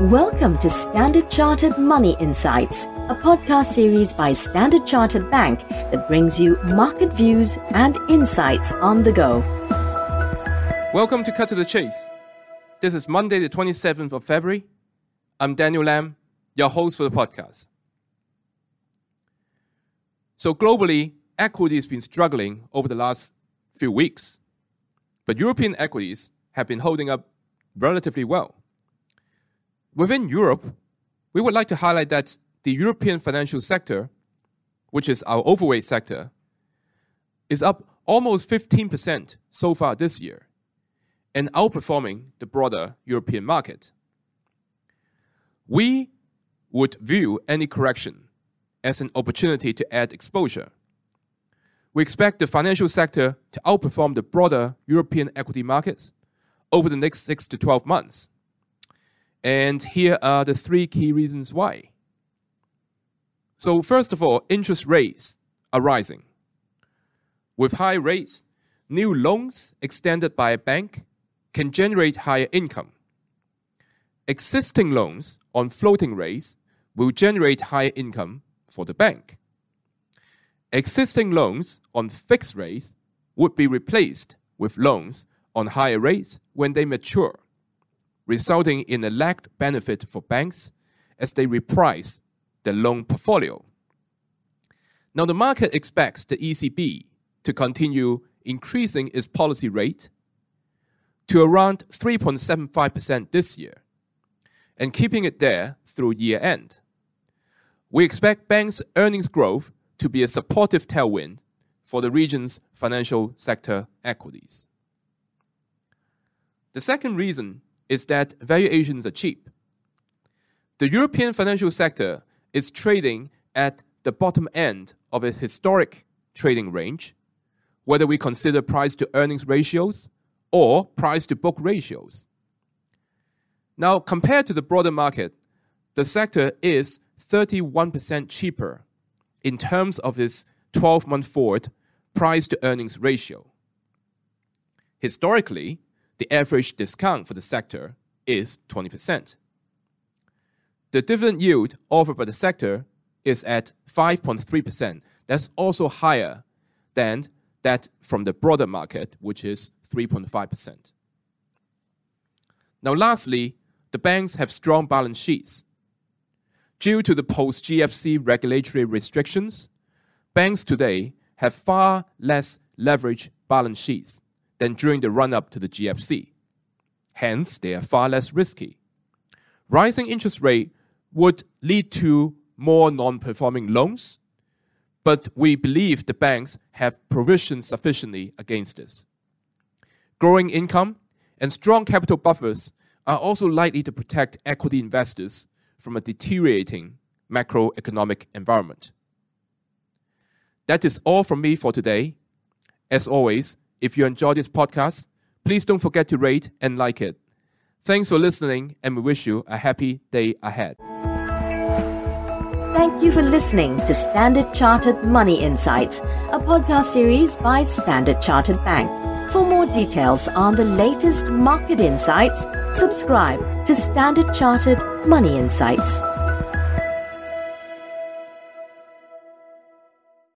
Welcome to Standard Chartered Money Insights, a podcast series by Standard Chartered Bank that brings you market views and insights on the go. Welcome to Cut to the Chase. This is Monday, the 27th of February. I'm Daniel Lam, your host for the podcast. So, globally, equity has been struggling over the last few weeks, but European equities have been holding up relatively well. Within Europe, we would like to highlight that the European financial sector, which is our overweight sector, is up almost 15% so far this year and outperforming the broader European market. We would view any correction as an opportunity to add exposure. We expect the financial sector to outperform the broader European equity markets over the next 6 to 12 months. And here are the three key reasons why. So, first of all, interest rates are rising. With high rates, new loans extended by a bank can generate higher income. Existing loans on floating rates will generate higher income for the bank. Existing loans on fixed rates would be replaced with loans on higher rates when they mature resulting in a lagged benefit for banks as they reprice their loan portfolio. Now, the market expects the ECB to continue increasing its policy rate to around 3.75% this year and keeping it there through year end. We expect banks' earnings growth to be a supportive tailwind for the region's financial sector equities. The second reason is that valuations are cheap. The European financial sector is trading at the bottom end of its historic trading range, whether we consider price to earnings ratios or price to book ratios. Now, compared to the broader market, the sector is 31% cheaper in terms of its 12 month forward price to earnings ratio. Historically, the average discount for the sector is 20%. The dividend yield offered by the sector is at 5.3%. That's also higher than that from the broader market, which is 3.5%. Now, lastly, the banks have strong balance sheets. Due to the post GFC regulatory restrictions, banks today have far less leverage balance sheets than during the run up to the GFC. Hence, they are far less risky. Rising interest rate would lead to more non performing loans, but we believe the banks have provisioned sufficiently against this. Growing income and strong capital buffers are also likely to protect equity investors from a deteriorating macroeconomic environment. That is all from me for today. As always, if you enjoy this podcast, please don't forget to rate and like it. Thanks for listening, and we wish you a happy day ahead. Thank you for listening to Standard Chartered Money Insights, a podcast series by Standard Chartered Bank. For more details on the latest market insights, subscribe to Standard Chartered Money Insights.